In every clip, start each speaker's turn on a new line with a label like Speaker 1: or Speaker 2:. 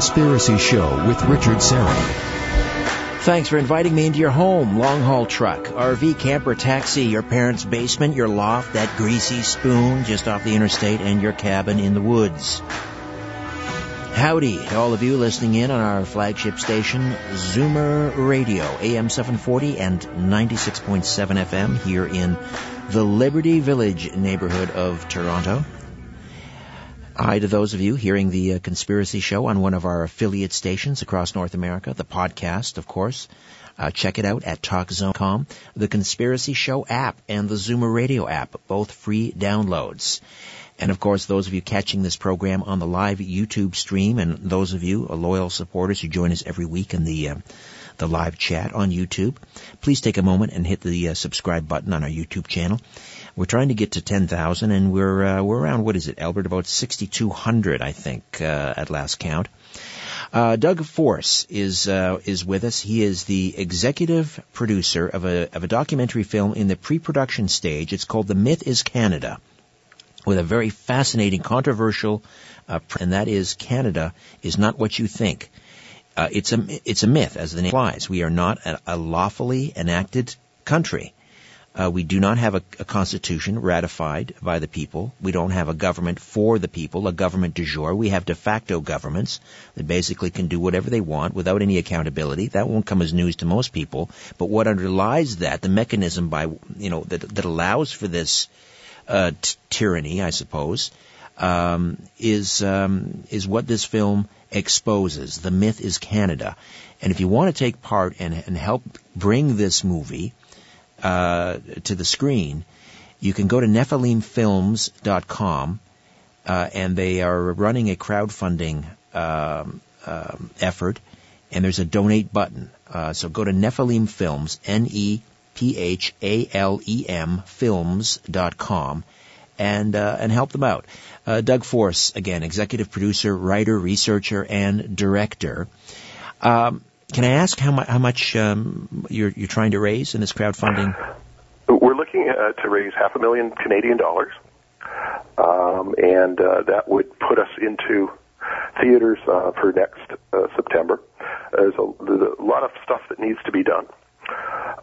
Speaker 1: Conspiracy Show with Richard Syrett.
Speaker 2: Thanks for inviting me into your home, long haul truck, RV, camper, taxi, your parents' basement, your loft, that greasy spoon just off the interstate, and your cabin in the woods. Howdy to all of you listening in on our flagship station, Zoomer Radio, AM 740 and 96.7 FM here in the Liberty Village neighborhood of Toronto. Hi to those of you hearing the uh, Conspiracy Show on one of our affiliate stations across North America, the podcast, of course. Uh, check it out at TalkZone.com, the Conspiracy Show app, and the Zoomer Radio app, both free downloads. And of course, those of you catching this program on the live YouTube stream, and those of you uh, loyal supporters who join us every week in the uh, the live chat on YouTube, please take a moment and hit the uh, subscribe button on our YouTube channel. We're trying to get to 10,000, and we're uh, we're around what is it, Albert? About 6,200, I think, uh, at last count. Uh, Doug Force is uh, is with us. He is the executive producer of a of a documentary film in the pre-production stage. It's called The Myth Is Canada with a very fascinating, controversial, uh, and that is Canada is not what you think. Uh, it's a it's a myth, as the name implies. We are not a, a lawfully enacted country. Uh, we do not have a, a, constitution ratified by the people. We don't have a government for the people, a government de jure. We have de facto governments that basically can do whatever they want without any accountability. That won't come as news to most people. But what underlies that, the mechanism by you know that that allows for this uh, t- tyranny, I suppose, um, is um, is what this film exposes. The myth is Canada, and if you want to take part and, and help bring this movie uh, to the screen, you can go to NephilimFilms.com, uh, and they are running a crowdfunding um, um, effort, and there's a donate button. Uh, so go to Nephilim Films, N E P-H-A-L-E-M films.com and, uh, and help them out. Uh, Doug Force, again, executive producer, writer, researcher, and director. Um, can I ask how, mu- how much um, you're, you're trying to raise in this crowdfunding?
Speaker 3: We're looking uh, to raise half a million Canadian dollars, um, and uh, that would put us into theaters uh, for next uh, September. There's a, there's a lot of stuff that needs to be done.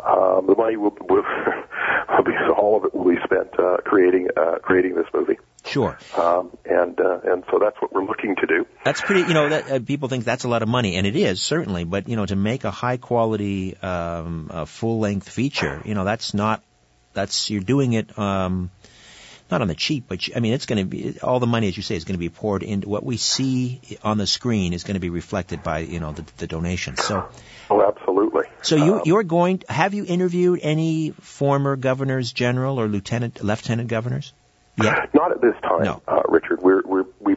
Speaker 3: Um, the money will, will, will be all of it will be spent uh, creating uh, creating this movie.
Speaker 2: Sure.
Speaker 3: Um, and uh, and so that's what we're looking to do.
Speaker 2: That's pretty. You know, that, uh, people think that's a lot of money, and it is certainly. But you know, to make a high quality, um, full length feature, you know, that's not. That's you're doing it. Um, not on the cheap, but I mean, it's going to be all the money, as you say, is going to be poured into what we see on the screen is going to be reflected by you know the, the donations. So,
Speaker 3: oh, absolutely.
Speaker 2: So you um, you're going? Have you interviewed any former governors general or lieutenant, lieutenant governors?
Speaker 3: Yeah. Not at this time,
Speaker 2: no.
Speaker 3: uh, Richard. We're we're we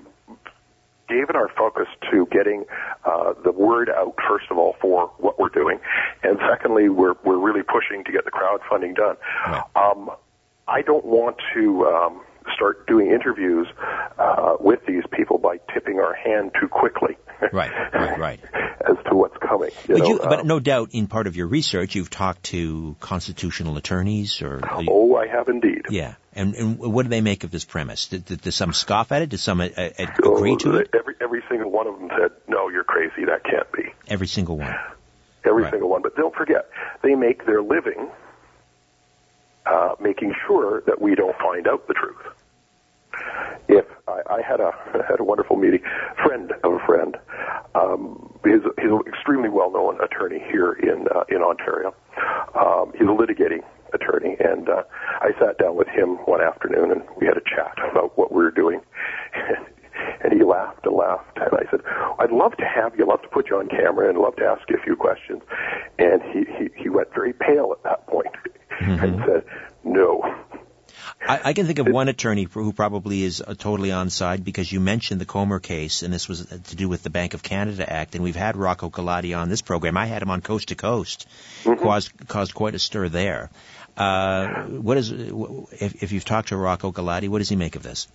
Speaker 3: given our focus to getting uh, the word out first of all for what we're doing, and secondly, we're we're really pushing to get the crowdfunding done.
Speaker 2: Right.
Speaker 3: Um, I don't want to um, start doing interviews uh, with these people by tipping our hand too quickly.
Speaker 2: right, right, right.
Speaker 3: As to what's coming. You
Speaker 2: but,
Speaker 3: know,
Speaker 2: you, but
Speaker 3: um,
Speaker 2: no doubt, in part of your research, you've talked to constitutional attorneys, or
Speaker 3: oh, I have indeed.
Speaker 2: Yeah, and, and what do they make of this premise? Did, did, did some scoff at it? Did some uh, uh, agree
Speaker 3: oh,
Speaker 2: to it?
Speaker 3: Every every single one of them said, "No, you're crazy. That can't be."
Speaker 2: Every single one.
Speaker 3: Every
Speaker 2: right.
Speaker 3: single one. But don't forget, they make their living uh, making sure that we don't find out the truth. If I, I had a I had a wonderful meeting, friend of a friend, um, he's he's an extremely well known attorney here in uh, in Ontario. Um, he's a litigating attorney, and uh, I sat down with him one afternoon and we had a chat about what we were doing. And he laughed and laughed. And I said, I'd love to have you, I'd love to put you on camera and love to ask you a few questions. And he, he, he went very pale at that
Speaker 2: mm-hmm.
Speaker 3: and said, no.
Speaker 2: I, I, can think of one attorney who probably is uh, totally on side because you mentioned the Comer case, and this was to do with the Bank of Canada Act, and we've had Rocco Galati on this program. I had him on Coast to Coast,
Speaker 3: mm-hmm.
Speaker 2: caused caused quite a stir there. Uh, what is if, if you've talked to Rocco Galati, what does he make of this?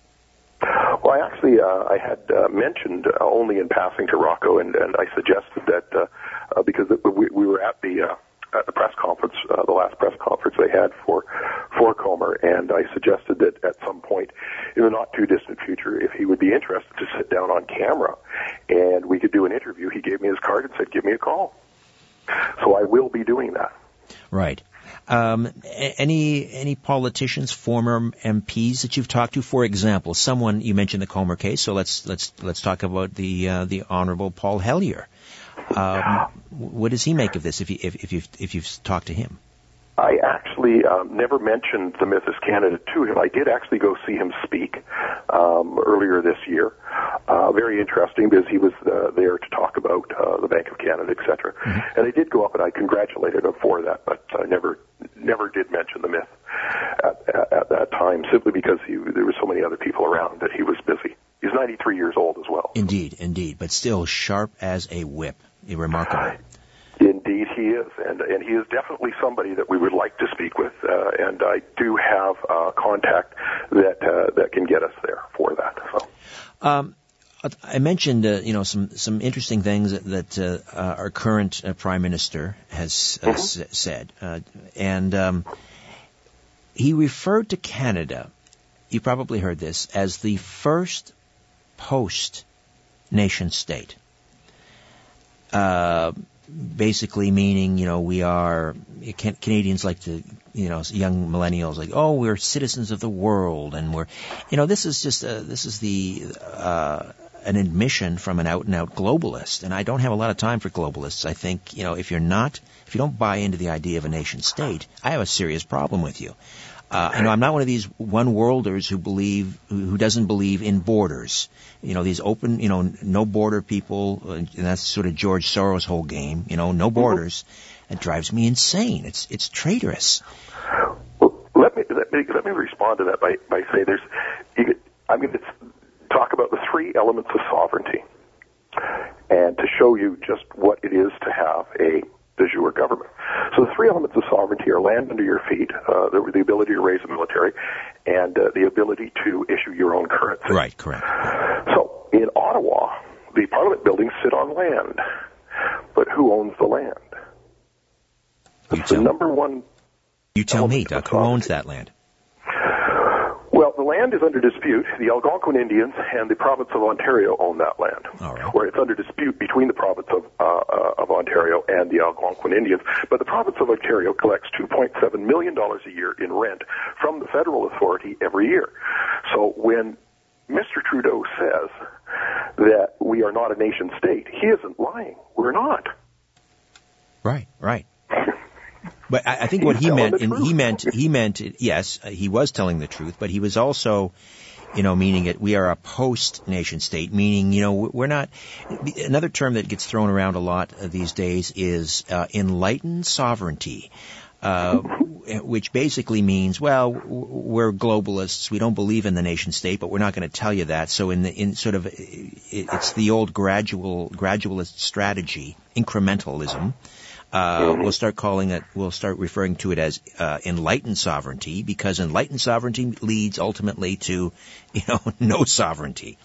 Speaker 3: Well, I actually uh, I had uh, mentioned uh, only in passing to Rocco, and, and I suggested that uh, uh, because we, we were at the uh, at the press conference, uh, the last press conference they had for for Comer, and I suggested that at some point in the not too distant future, if he would be interested to sit down on camera and we could do an interview, he gave me his card and said, "Give me a call." So I will be doing that.
Speaker 2: Right. Um, any any politicians, former MPs that you've talked to? For example, someone you mentioned the Comer case, so let's let's let's talk about the uh, the Honourable Paul Hellyer. Um, what does he make of this? If you if, if you've if you've talked to him?
Speaker 3: I actually um, never mentioned the Myth is Canada to him. I did actually go see him speak um, earlier this year. Uh, very interesting because he was uh, there to talk about uh, the Bank of Canada, etc. Mm-hmm. And I did go up and I congratulated him for that, but I never never did mention the myth at, at, at that time, simply because he, there were so many other people around that he was busy. He's 93 years old as well.
Speaker 2: Indeed, indeed, but still sharp as a whip. Remarkable.
Speaker 3: Indeed, he is, and and he is definitely somebody that we would like to speak with. Uh, and I do have uh, contact that uh, that can get us there for that. So.
Speaker 2: Um, I mentioned, uh, you know, some some interesting things that, that uh, uh, our current uh, prime minister has uh, mm-hmm. s- said, uh, and um, he referred to Canada. You probably heard this as the first post nation state. Uh, basically meaning, you know, we are Canadians like to, you know, young millennials like, oh, we're citizens of the world, and we're, you know, this is just a, this is the uh, an admission from an out and out globalist, and I don't have a lot of time for globalists. I think, you know, if you're not, if you don't buy into the idea of a nation state, I have a serious problem with you. Uh, you know, I'm not one of these one worlders who believe, who doesn't believe in borders. You know, these open, you know, no border people, uh, and that's sort of George Soros' whole game. You know, no borders. It drives me insane. It's it's traitorous.
Speaker 3: Well, let me let me let me respond to that by by saying there's, you, I'm going to talk about the three elements of sovereignty, and to show you just what it is to have a de jure government. So the three elements of sovereignty are land under your feet, uh, the, the ability to raise a military, and uh, the ability to issue your own currency.
Speaker 2: Right, correct.
Speaker 3: So in Ottawa, the Parliament buildings sit on land, but who owns the land?
Speaker 2: You tell,
Speaker 3: the number one.
Speaker 2: You tell me, Doug. Who owns that land?
Speaker 3: Land is under dispute. The Algonquin Indians and the province of Ontario own that land.
Speaker 2: Right.
Speaker 3: Where it's under dispute between the province of, uh, uh, of Ontario and the Algonquin Indians. But the province of Ontario collects $2.7 million a year in rent from the federal authority every year. So when Mr. Trudeau says that we are not a nation state, he isn't lying. We're not.
Speaker 2: Right, right. But I, I think what he meant, and he meant, he meant, yes, he was telling the truth, but he was also, you know, meaning it, we are a post nation state, meaning, you know, we're not, another term that gets thrown around a lot these days is uh, enlightened sovereignty. Uh, which basically means, well, we're globalists. We don't believe in the nation state, but we're not going to tell you that. So in the, in sort of, it's the old gradual, gradualist strategy, incrementalism, uh, mm-hmm. We'll start calling it, we'll start referring to it as uh, enlightened sovereignty because enlightened sovereignty leads ultimately to, you know, no sovereignty.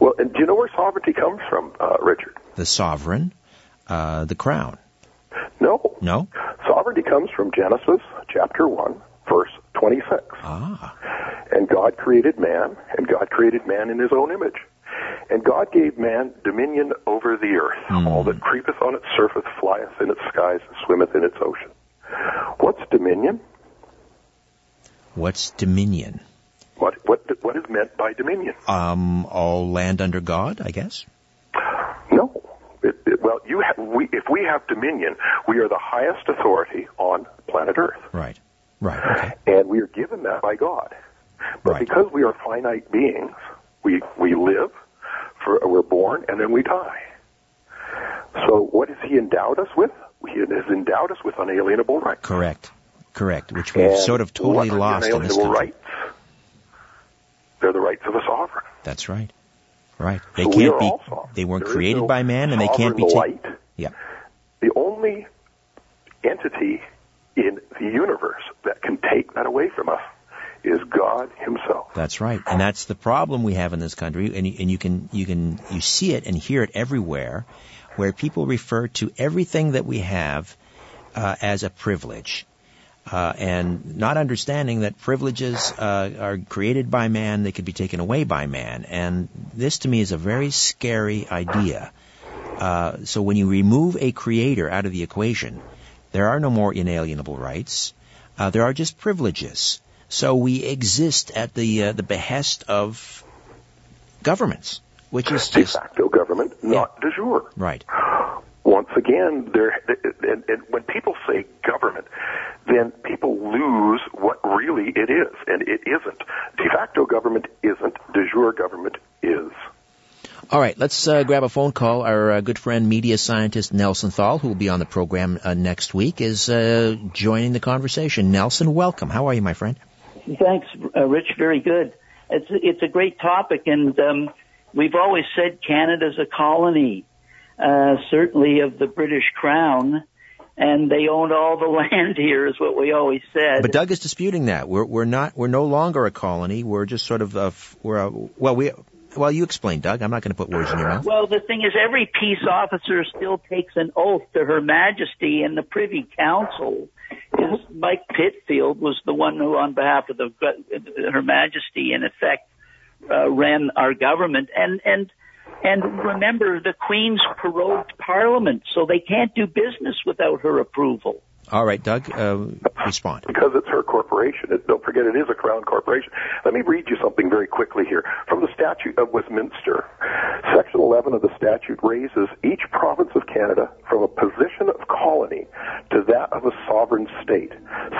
Speaker 3: Well, and do you know where sovereignty comes from, uh, Richard?
Speaker 2: The sovereign, uh, the crown.
Speaker 3: No.
Speaker 2: No?
Speaker 3: Sovereignty comes from Genesis chapter 1, verse 26.
Speaker 2: Ah.
Speaker 3: And God created man, and God created man in his own image. And God gave man dominion over the earth. Mm. All that creepeth on its surface flieth in its skies and swimmeth in its ocean. What's dominion?
Speaker 2: What's dominion?
Speaker 3: What what what is meant by dominion?
Speaker 2: Um, all land under God, I guess.
Speaker 3: No. It, it, well, you have, we, if we have dominion, we are the highest authority on planet Earth.
Speaker 2: Right. Right. Okay.
Speaker 3: And we are given that by God. But
Speaker 2: right.
Speaker 3: because we are finite beings, we we live, for, we're born, and then we die. So what has He endowed us with? He has endowed us with unalienable rights.
Speaker 2: Correct. Correct. Which we've and sort of totally lost in this country.
Speaker 3: rights? They're the rights of a sovereign.
Speaker 2: That's right. Right. They
Speaker 3: so
Speaker 2: can't be. They weren't
Speaker 3: there
Speaker 2: created
Speaker 3: no
Speaker 2: by man, and they can't be taken. Yeah.
Speaker 3: The only entity in the universe that can take that away from us is God Himself.
Speaker 2: That's right, and that's the problem we have in this country, and you, and you can you can you see it and hear it everywhere, where people refer to everything that we have uh, as a privilege. Uh, and not understanding that privileges uh, are created by man, they could be taken away by man. And this to me is a very scary idea. Uh, so when you remove a creator out of the equation, there are no more inalienable rights. Uh, there are just privileges. So we exist at the uh, the behest of governments, which is
Speaker 3: de facto government, not
Speaker 2: Yeah.
Speaker 3: de jure.
Speaker 2: right.
Speaker 3: Once again, there and, and when people say government, then people lose what really it is, and it isn't. De facto government isn't. De jure government is.
Speaker 2: All right, let's uh, grab a phone call. Our uh, good friend, media scientist Nelson Thal, who will be on the program uh, next week, is uh, joining the conversation. Nelson, welcome. How are you, my friend?
Speaker 4: Thanks, uh, Rich. Very good. It's it's a great topic, and um, we've always said Canada's a colony, uh, certainly of the British Crown, and they owned all the land here, is what we always said.
Speaker 2: But Doug is disputing that. We're we're not we're no longer a colony. We're just sort of a, f- we're a, well we well you explain, Doug. I'm not going to put words in your mouth.
Speaker 4: well, the thing is, every peace officer still takes an oath to Her Majesty and the Privy Council. Is Mike Pitfield was the one who, on behalf of the Her Majesty, in effect, uh, ran our government. And and and remember, the Queen's prorogued Parliament, so they can't do business without her approval.
Speaker 2: All right, Doug, uh, respond.
Speaker 3: because it's her corporation. It, don't forget, it is a crown corporation. Let me read you something very quickly here from the Statute of Westminster. Section 11 of the statute raises each province of Canada from a position of colony to that of a sovereign state.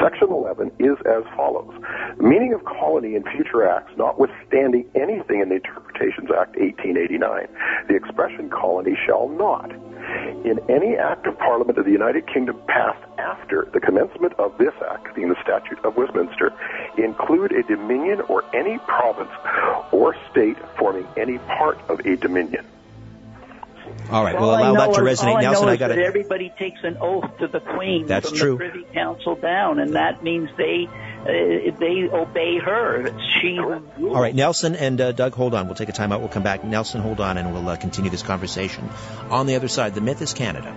Speaker 3: Section 11 is as follows. Meaning of colony in future acts, notwithstanding anything in the Interpretations Act 1889, the expression colony shall not in any act of Parliament of the United Kingdom passed after the commencement of this act, being the Statute of Westminster, include a dominion or any province or state forming any part of a dominion.
Speaker 2: All right, we'll allow that to
Speaker 4: is-
Speaker 2: resonate.
Speaker 4: all
Speaker 2: Nelson,
Speaker 4: I know
Speaker 2: I
Speaker 4: is
Speaker 2: got
Speaker 4: that
Speaker 2: it.
Speaker 4: everybody takes an oath to the Queen
Speaker 2: That's
Speaker 4: from
Speaker 2: true.
Speaker 4: the Privy Council down, and that means they uh, they obey her. She.
Speaker 2: All right, Nelson and uh, Doug, hold on. We'll take a time out. We'll come back. Nelson, hold on, and we'll uh, continue this conversation. On the other side, the myth is Canada.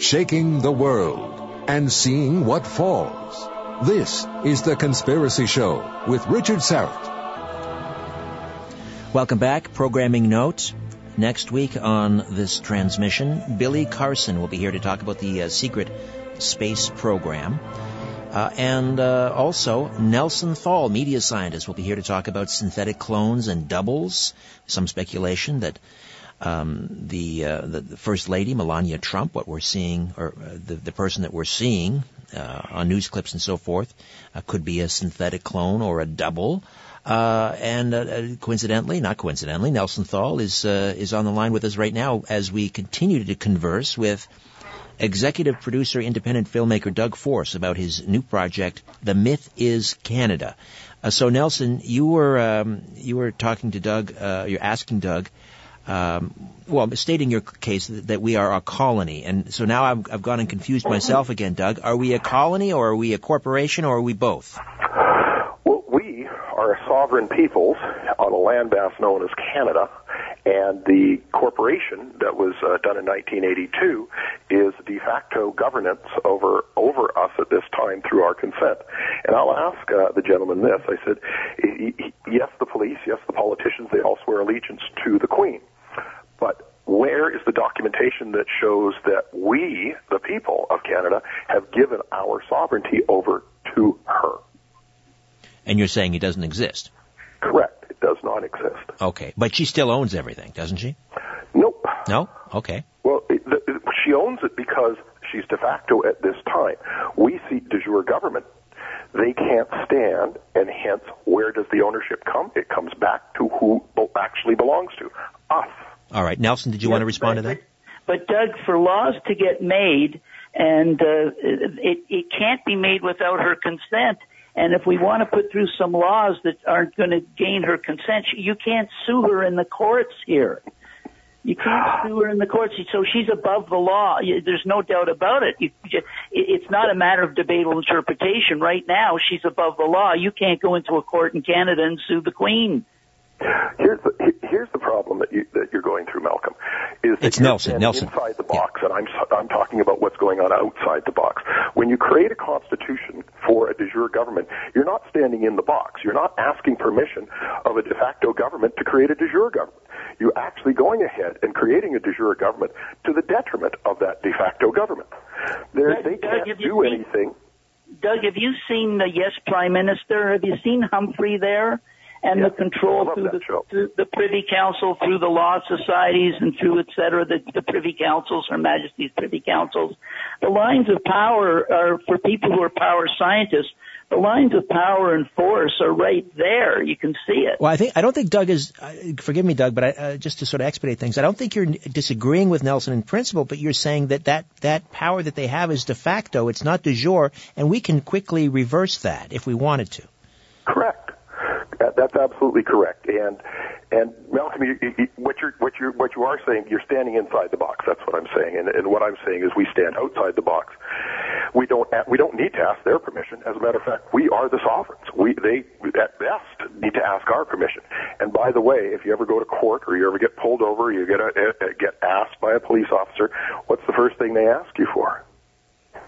Speaker 1: Shaking the world and seeing what falls. This is The Conspiracy Show with Richard Syrett.
Speaker 2: Welcome back. Programming note. Next week on this transmission, Billy Carson will be here to talk about the uh, secret space program. Uh, and uh, also, Nelson Thal, media scientist, will be here to talk about synthetic clones and doubles. Some speculation that um, the, uh, the the First Lady Melania Trump, what we're seeing, or uh, the the person that we're seeing uh, on news clips and so forth, uh, could be a synthetic clone or a double. Uh, and uh, coincidentally, not coincidentally, Nelson Thal is uh, is on the line with us right now as we continue to converse with executive producer, independent filmmaker Doug Force about his new project, The Myth Is Canada. Uh, so Nelson, you were um, you were talking to Doug. Uh, you're asking Doug. Um, well, stating your case that, we are a colony, and so now I've, I've gone and confused myself again, Doug. Are we a colony, or are we a corporation, or are we both?
Speaker 3: Well, we are a sovereign peoples on a landmass known as Canada, and the corporation that was uh, done in 1982 is de facto governance over over us at this time through our consent. And I'll ask uh, the gentleman this: I said, yes, the police, yes, the politicians, they all swear allegiance to the Queen, but where is the documentation that shows that we, the people of Canada, have given our sovereignty over to her?
Speaker 2: And you're saying it doesn't exist.
Speaker 3: Correct. It does not exist.
Speaker 2: Okay, but she still owns everything, doesn't she?
Speaker 3: Nope.
Speaker 2: No. Okay.
Speaker 3: Well, it, the, it- she owns it because she's de facto at this time. We see de jure government. They can't stand, and hence, where does the ownership come? It comes back to who actually belongs to us.
Speaker 2: All right, Nelson, did you want to respond to
Speaker 4: but-
Speaker 2: that?
Speaker 4: But Doug, for laws to get made, and uh, it it can't be made without her consent. And if we want to put through some laws that aren't going to gain her consent, you can't sue her in the courts here. You can't ah. sue her in the courts. So she's above the law. There's no doubt about it. You, it's not a matter of debatable interpretation. Right now, she's above the law. You can't go into a court in Canada and sue the Queen.
Speaker 3: Here's the here's the problem that you that you're going through, Malcolm. Is that
Speaker 2: It's Nelson, Nelson.
Speaker 3: inside the box, and I'm I'm talking about what's going on outside the box. When you create a constitution for a de jure government, you're not standing in the box. You're not asking permission of a de facto government to create a de jure government. You're actually going ahead and creating a de jure government to the detriment of that de facto government. They're,
Speaker 4: Doug,
Speaker 3: they can't
Speaker 4: have you
Speaker 3: do
Speaker 4: seen-
Speaker 3: anything.
Speaker 4: Doug, have you seen the Yes Prime Minister? Have you seen Humphrey there? And
Speaker 3: Yeah,
Speaker 4: the control through the,
Speaker 3: show.
Speaker 4: through the Privy Council, through the law societies, and through et cetera, the, the Privy Councils, Her Majesty's Privy Councils. The lines of power are for people who are power scientists. The lines of power and force are right there. You can see it.
Speaker 2: Well, I think I don't think Doug is. Uh, forgive me, Doug, but I, uh, just to sort of expedite things, I don't think you're disagreeing with Nelson in principle, but you're saying that that that power that they have is de facto. It's not de jure, and we can quickly reverse that if we wanted to.
Speaker 3: That's absolutely correct. And and Malcolm, you, you, what you're what you what you are saying, you're standing inside the box. That's what I'm saying. And, and what I'm saying is, we stand outside the box. We don't we don't need to ask their permission. As a matter of fact, we are the sovereigns. We they at best need to ask our permission. And by the way, if you ever go to court or you ever get pulled over, you get a, a, get asked by a police officer, what's the first thing they ask you for?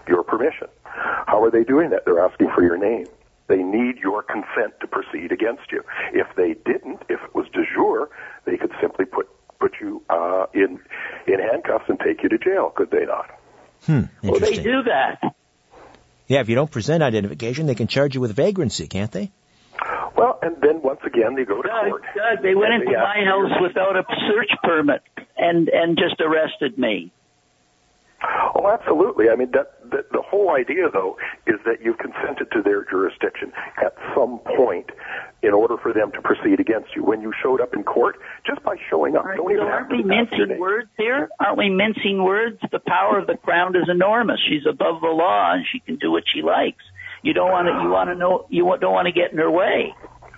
Speaker 3: Your permission. How are they doing that? They're asking for your name. They need your consent to proceed against you. If they didn't, if it was de jure, they could simply put put you uh, in in handcuffs and take you to jail. Could they not?
Speaker 2: Hmm.
Speaker 4: Well, they do that.
Speaker 2: Yeah, if you don't present identification, they can charge you with vagrancy, can't they?
Speaker 3: Well, and then once again they go to
Speaker 4: Doug,
Speaker 3: court.
Speaker 4: Doug, they went into
Speaker 3: ask
Speaker 4: my house without a search permit and and just arrested me.
Speaker 3: Oh, absolutely. I mean, that, that the whole idea, though, is that you've consented to their jurisdiction at some point in order for them to proceed against you. When you showed up in court, just by showing up,
Speaker 4: Aren't,
Speaker 3: don't even
Speaker 4: aren't
Speaker 3: have
Speaker 4: we mincing words here? Aren't we mincing words? The power of the crown is enormous. She's above the law, and she can do what she likes. You don't want to. You want to know. You don't want to get in her way.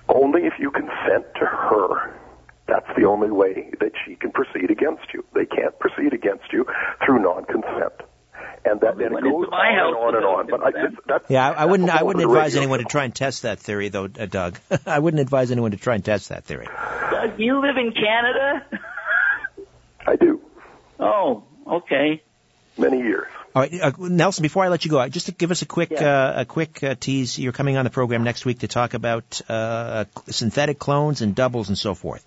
Speaker 3: Only if you consent to her. That's the only way that she can proceed against you. They can't proceed against you through non-consent. And that and it
Speaker 4: went into
Speaker 3: goes
Speaker 4: my
Speaker 3: on
Speaker 4: house
Speaker 3: and on and on. But I,
Speaker 4: consent.
Speaker 3: that's,
Speaker 2: Yeah, I, I wouldn't.
Speaker 3: a
Speaker 2: I
Speaker 3: whole
Speaker 2: wouldn't advise anyone to try and test that theory, though, uh, Doug. I wouldn't advise anyone to try and test that theory.
Speaker 4: Doug, you live in Canada?
Speaker 3: I do.
Speaker 4: Oh, okay.
Speaker 3: Many years.
Speaker 2: All right, uh, Nelson. Before I let you go, uh, just to give us a quick,
Speaker 4: Yeah.
Speaker 2: uh, a quick uh, tease. You're coming on the program next week to talk about uh, synthetic clones and doubles and so forth.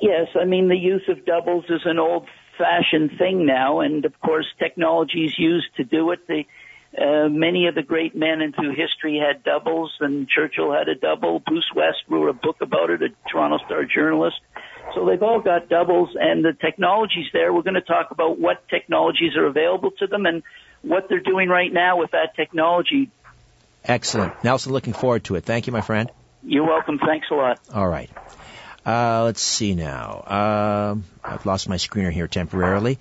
Speaker 4: Yes, I mean the use of doubles is an old-fashioned thing now, and of course technology is used to do it. The uh, many of the great men into history had doubles, and Churchill had a double. Bruce West wrote a book about it, a Toronto Star journalist. So they've all got doubles, and the technology's there. We're going to talk about what technologies are available to them and what they're doing right now with that technology.
Speaker 2: Excellent, Nelson. Looking forward to it. Thank you, my friend.
Speaker 4: You're welcome. Thanks a lot.
Speaker 2: All right. Uh, let's see now. Um, I've lost my screener here temporarily.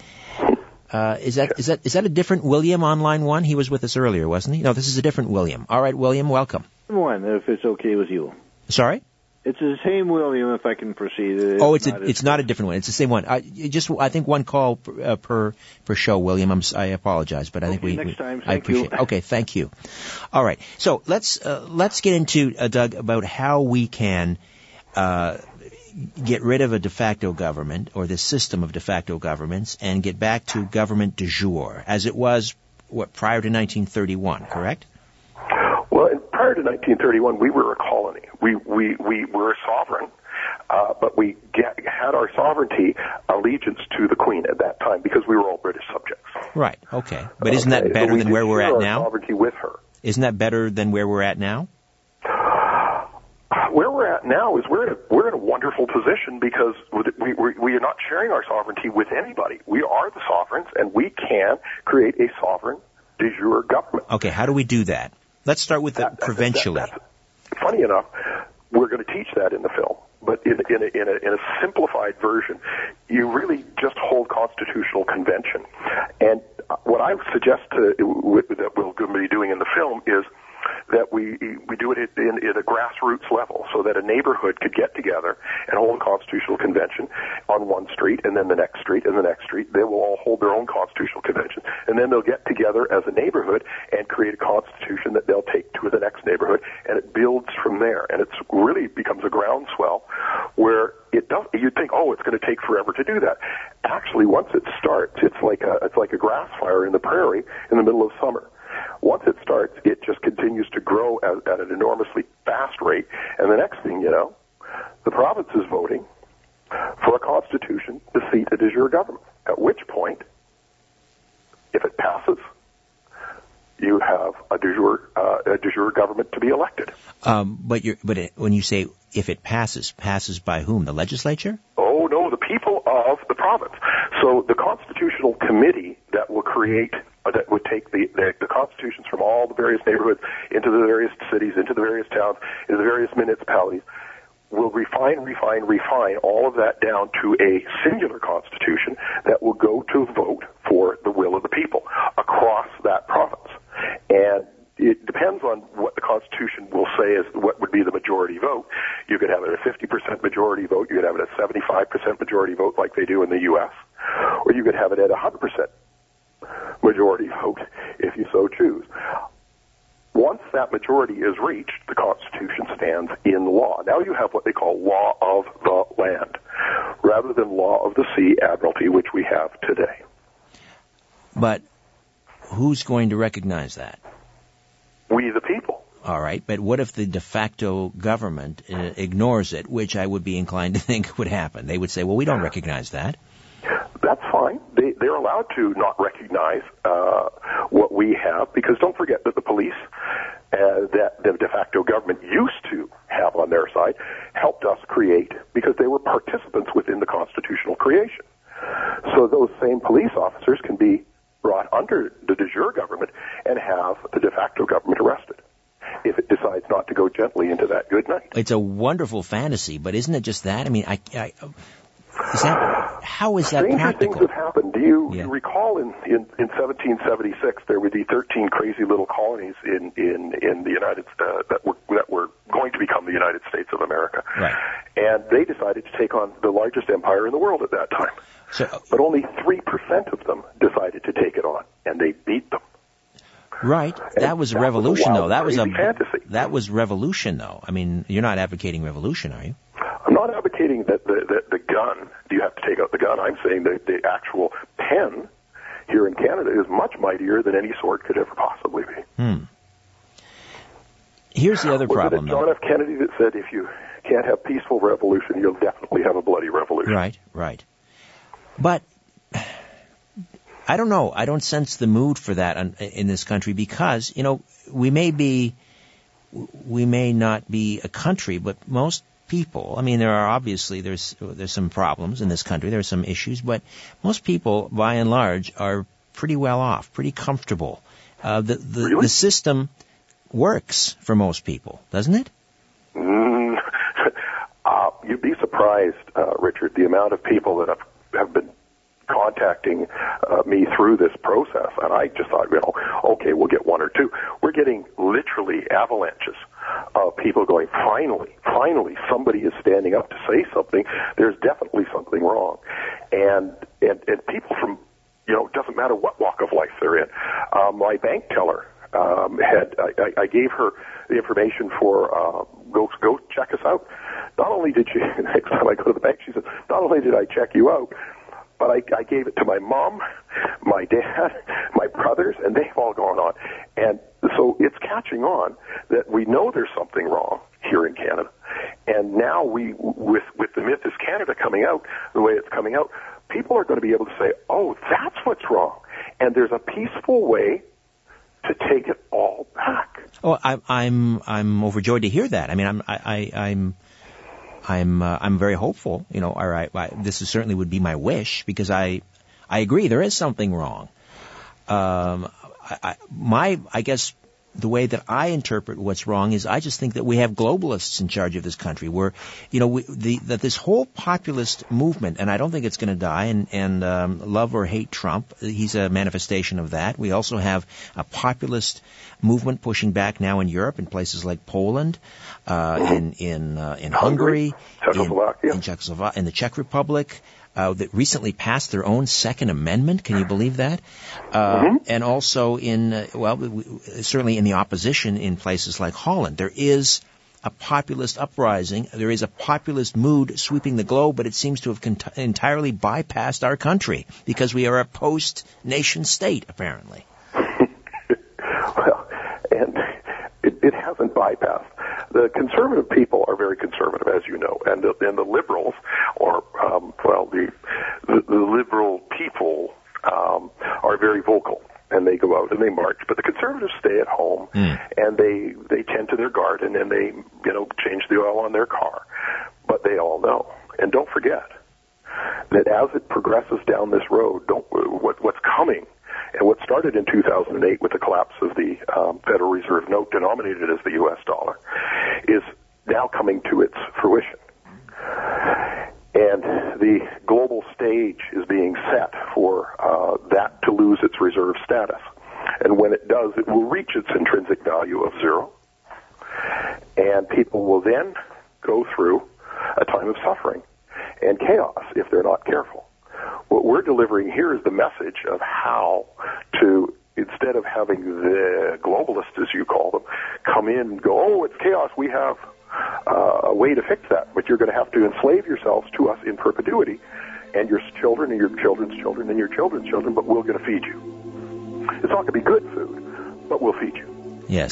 Speaker 2: Uh, is that is that is that a different William on line one? He was with us earlier, wasn't he? No, this is a different William. All right, William, welcome.
Speaker 5: One, if it's okay with you.
Speaker 2: Sorry.
Speaker 5: It's the same William, if I can proceed.
Speaker 2: oh, it's a, it's not a different one. It's the same one. I, just I think one call per, uh, per per show, William. I'm, si apologize, but I think
Speaker 5: Okay,
Speaker 2: we,
Speaker 5: next
Speaker 2: we-
Speaker 5: time.
Speaker 2: I
Speaker 5: Thank you.
Speaker 2: appreciate. Okay, thank you. All right, so let's uh, let's get into uh, Doug about how we can. Get rid of a de facto government or the system of de facto governments and get back to government de jure as it was what prior to 1931, correct?
Speaker 3: Well, prior to 1931, we were a colony. We we we were a sovereign, uh, but we get, had our sovereignty allegiance to the Queen at that time because we were all British subjects.
Speaker 2: Right. Okay. But isn't
Speaker 3: Okay,
Speaker 2: that better
Speaker 3: we
Speaker 2: than where we're at
Speaker 3: our
Speaker 2: now?
Speaker 3: Sovereignty with her.
Speaker 2: Isn't that better than where we're at now?
Speaker 3: Where we're at now is we're in a, we're in a wonderful position because we, we we are not sharing our sovereignty with anybody. We are the sovereigns, and we can create a sovereign de jure government.
Speaker 2: Okay. How do we do that? Let's start with the
Speaker 3: That- that-
Speaker 2: provincially.
Speaker 3: that- that's- funny enough, we're going to teach that in the film, but in, in, a, in, a, in a simplified version, you really just hold constitutional convention. And uh, what I suggest to, that we're going to be doing in the film is that we we do it in, in a grassroots level, so that a neighborhood could get together and hold a constitutional convention on one street, and then the next street, and the next street. They will all hold their own constitutional convention, and then they'll get together as a neighborhood and create a constitution that they'll take to the next neighborhood, and it builds from there. And it's really becomes a groundswell where it does. You'd think, oh, it's going to take forever to do that. Actually, once it starts, it's like a it's like a grass fire in the prairie in the middle of summer. Once it starts, it just continues to grow at, at an enormously fast rate, and the next thing you know, the province is voting for a constitution to seat a de jure government. At which point, if it passes, you have a de jure, uh, a de jure government to be elected.
Speaker 2: Um, but you're, but it, when you say if it passes, passes by whom? The legislature?
Speaker 3: Oh no, the people of the province. So the constitutional committee that will create uh, that would take the, the the constitutions from all the various neighborhoods into the various cities, into the various towns, into the various municipalities will refine, refine, refine all of that down to a singular constitution that will go to vote for the will of the people across that province. And it depends on what the Constitution will say is what would be the majority vote. You could have it a 50% majority vote, you could have it a 75% majority vote like they do in the U.S., or you could have it at a 100% majority vote if you so choose. Once that majority is reached, the Constitution stands in law. Now you have what they call law of the land, rather than law of the sea, admiralty, which we have today.
Speaker 2: But who's going to recognize that? All right, but what if the de facto government uh, ignores it, which I would be inclined to think would happen? They would say, well, we don't recognize that.
Speaker 3: That's fine. They, they're allowed to not recognize uh, what we have because don't forget that the police uh, that the de facto government used to have on their side helped us create because they were participants within the constitutional creation. So those same police officers can be brought under the de jure government and have the de facto government arrested if it decides not to go gently into that good night.
Speaker 2: It's a wonderful fantasy, but isn't it just that? I mean, I, I is that how is that
Speaker 3: Stranger
Speaker 2: practical?
Speaker 3: things have happened. Do you,
Speaker 2: Yeah.
Speaker 3: you recall in, in in 1776 there were the 13 crazy little colonies in in in the United uh, that were that were going to become the United States of America,
Speaker 2: Right.
Speaker 3: and they decided to take on the largest empire in the world at that time.
Speaker 2: So,
Speaker 3: But only three percent of them decided to take it on, and they beat them.
Speaker 2: right, that was a
Speaker 3: that was a
Speaker 2: revolution,
Speaker 3: wild,
Speaker 2: though. That was a
Speaker 3: fantasy.
Speaker 2: That was revolution, though. I mean, you're not advocating revolution, are you?
Speaker 3: I'm not advocating that the, the, the gun, you have to take out the gun. I'm saying that the actual pen here in Canada is much mightier than any sword could ever possibly be.
Speaker 2: Hmm. Here's the other
Speaker 3: Was
Speaker 2: problem,
Speaker 3: it John
Speaker 2: though.
Speaker 3: F. Kennedy that said if you can't have peaceful revolution, you'll definitely have a bloody revolution?
Speaker 2: Right, right. But I don't know. I don't sense the mood for that in this country because you know we may be, we may not be a country, but most people. I mean, there are obviously there's there's some problems in this country. There are some issues, but most people, by and large, are pretty well off, pretty comfortable. Uh, the the,
Speaker 3: Really?
Speaker 2: the system works for most people, doesn't it?
Speaker 3: Mm, uh, you'd be surprised, uh, Richard, the amount of people that have, have been contacting uh, me through this process. And I just thought, you know, okay, we'll get one or two. We're getting literally avalanches of people going, finally, finally, somebody is standing up to say something. There's definitely something wrong. And, and, and people from, you know, it doesn't matter what walk of life they're in. Uh, my bank teller um, had I, I- gave her the information for uh, go go check us out. Not only did she next time I go to the bank, she said, not only did I check you out, but I, I gave it to my mom, my dad, my brothers, and they've all gone on. And so it's catching on that we know there's something wrong here in Canada, and now we with with the myth is Canada coming out the way it's coming out, people are going to be able to say, oh, that's what's wrong, and there's a peaceful way to take it all back.
Speaker 2: Oh, I'm I'm I'm overjoyed to hear that. I mean, I'm I, I I'm I'm uh, I'm very hopeful. You know, all right, this is certainly would be my wish because I I agree there is something wrong. Um, I, I, my I guess the way that I interpret what's wrong is I just think that we have globalists in charge of this country. Where you know we, the, that this whole populist movement, and I don't think it's going to die. And, and um, love or hate Trump, he's a manifestation of that. We also have a populist movement pushing back now in Europe in places like Poland, uh, in in uh, in Hungary,
Speaker 3: Czechoslovakia.
Speaker 2: in, in Czechoslovakia, in the Czech Republic. Uh, that recently passed their own Second Amendment. Can you believe that? Uh, And also in, uh, well, w- certainly in the opposition in places like Holland. There is a populist uprising. There is a populist mood sweeping the globe, but it seems to have cont- entirely bypassed our country because we are a post-nation state, apparently.
Speaker 3: well, and it, it hasn't bypassed. The conservative people are very conservative, as you know, and the, and the liberals, or um, well, the, the the liberal people um, are very vocal and they go out and they march. But the conservatives stay at home
Speaker 2: Mm.
Speaker 3: and they they tend to their garden and they you know change the oil on their car. But they all know, and don't forget that as it progresses down this road, don't what what's coming. And what started in 2008 with the collapse of the um, Federal Reserve note denominated as the U.S. dollar is now coming to its fruition. And the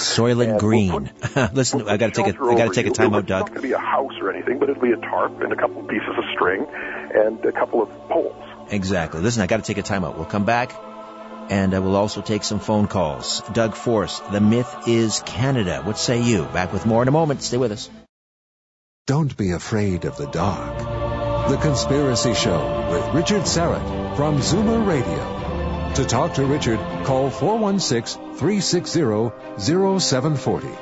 Speaker 2: Soylent
Speaker 3: And
Speaker 2: Green.
Speaker 3: we'll
Speaker 2: Listen,
Speaker 3: We'll
Speaker 2: I got to take a I got to take a
Speaker 3: you.
Speaker 2: time out,
Speaker 3: It's not going to be a house or anything, but it'll be a tarp and a couple of pieces of string and a couple of poles.
Speaker 2: Exactly. Listen, I got to take a time out. We'll come back, and uh, we'll also take some phone calls. Doug Force, The Myth is Canada. What say you? Back with more in a moment. Stay with us.
Speaker 1: Don't be afraid of the dark. The Conspiracy Show with Richard Syrett from Zoomer Radio. To talk to Richard, call 416-360-0740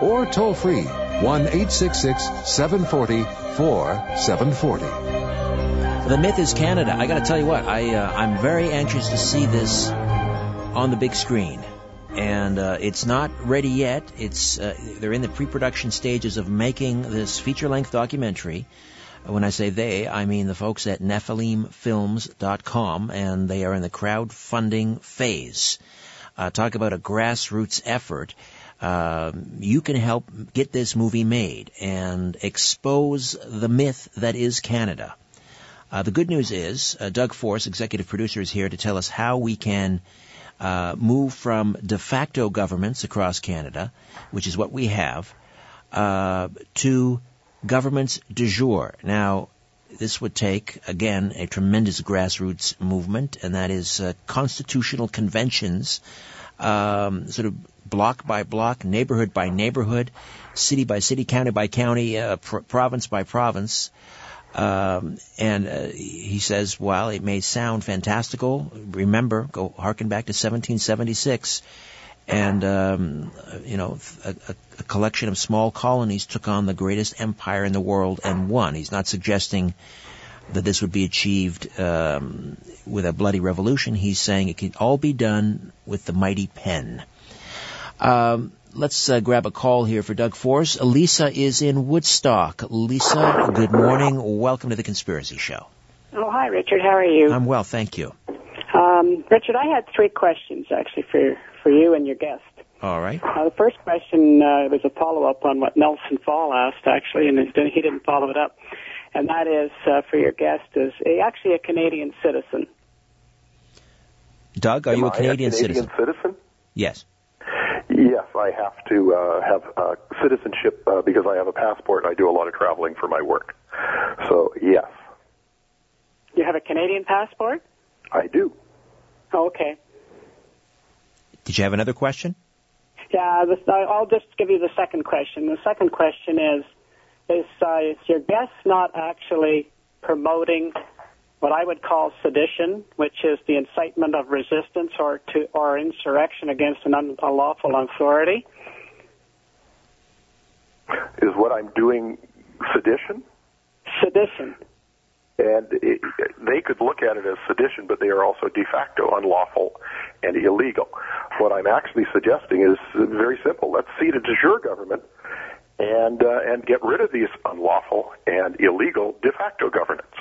Speaker 1: or toll free 1-866-740-4740.
Speaker 2: The Myth is Canada. I got to tell you what, I uh, I'm very anxious to see this on the big screen. And uh, it's not ready yet. It's uh, they're in the pre-production stages of making this feature-length documentary. When I say they, I mean the folks at NephilimFilms.com, and they are in the crowdfunding phase. Uh, talk about a grassroots effort. Um, you can help get this movie made and expose the myth that is Canada. Uh, the good news is uh, Doug Force, executive producer, is here to tell us how we can uh, move from de facto governments across Canada, which is what we have, uh, to governments de jure. Now, this would take, again, a tremendous grassroots movement, and that is uh, constitutional conventions, um, sort of block by block, neighborhood by neighborhood, city by city, county by county, uh, pr- province by province. Um, and uh, he says, while it may sound fantastical, remember, go harken back to 1776, and um, you know, a, a, collection of small colonies took on the greatest empire in the world and won. He's not suggesting that this would be achieved um, with a bloody revolution. He's saying it can all be done with the mighty pen. Um, let's uh, grab a call here for Doug Force. Lisa is in Woodstock. Lisa, good morning. Welcome to the Conspiracy Show.
Speaker 6: Oh, hi, Richard. How are you?
Speaker 2: I'm well, thank you.
Speaker 6: Um, Richard, I had three questions actually for for you and your guest.
Speaker 2: All right.
Speaker 6: Uh, the first question uh, was a follow up on what Nelson Thal asked, actually, and he didn't follow it up. And that is uh, for your guest is a, actually a Canadian citizen.
Speaker 2: Doug, are
Speaker 3: Am
Speaker 2: you a Canadian,
Speaker 3: Canadian
Speaker 2: citizen?
Speaker 3: citizen?
Speaker 2: Yes.
Speaker 3: Yes, I have to uh, have uh, citizenship uh, because I have a passport. And I do a lot of traveling for my work. So yes,
Speaker 6: You have a Canadian passport?
Speaker 3: I do.
Speaker 6: Oh, okay.
Speaker 2: Did you have another question?
Speaker 6: Yeah, this, I- I'll just give you the second question. The second question is, is, uh, is your guest not actually promoting what I would call sedition, which is the incitement of resistance or to or insurrection against an unlawful authority?
Speaker 3: Is what I'm doing sedition?
Speaker 6: Sedition.
Speaker 3: And it, they could look at it as sedition, but they are also de facto unlawful and illegal. What I'm actually suggesting is very simple. Let's seat a de jure government and uh, and get rid of these unlawful and illegal de facto governance.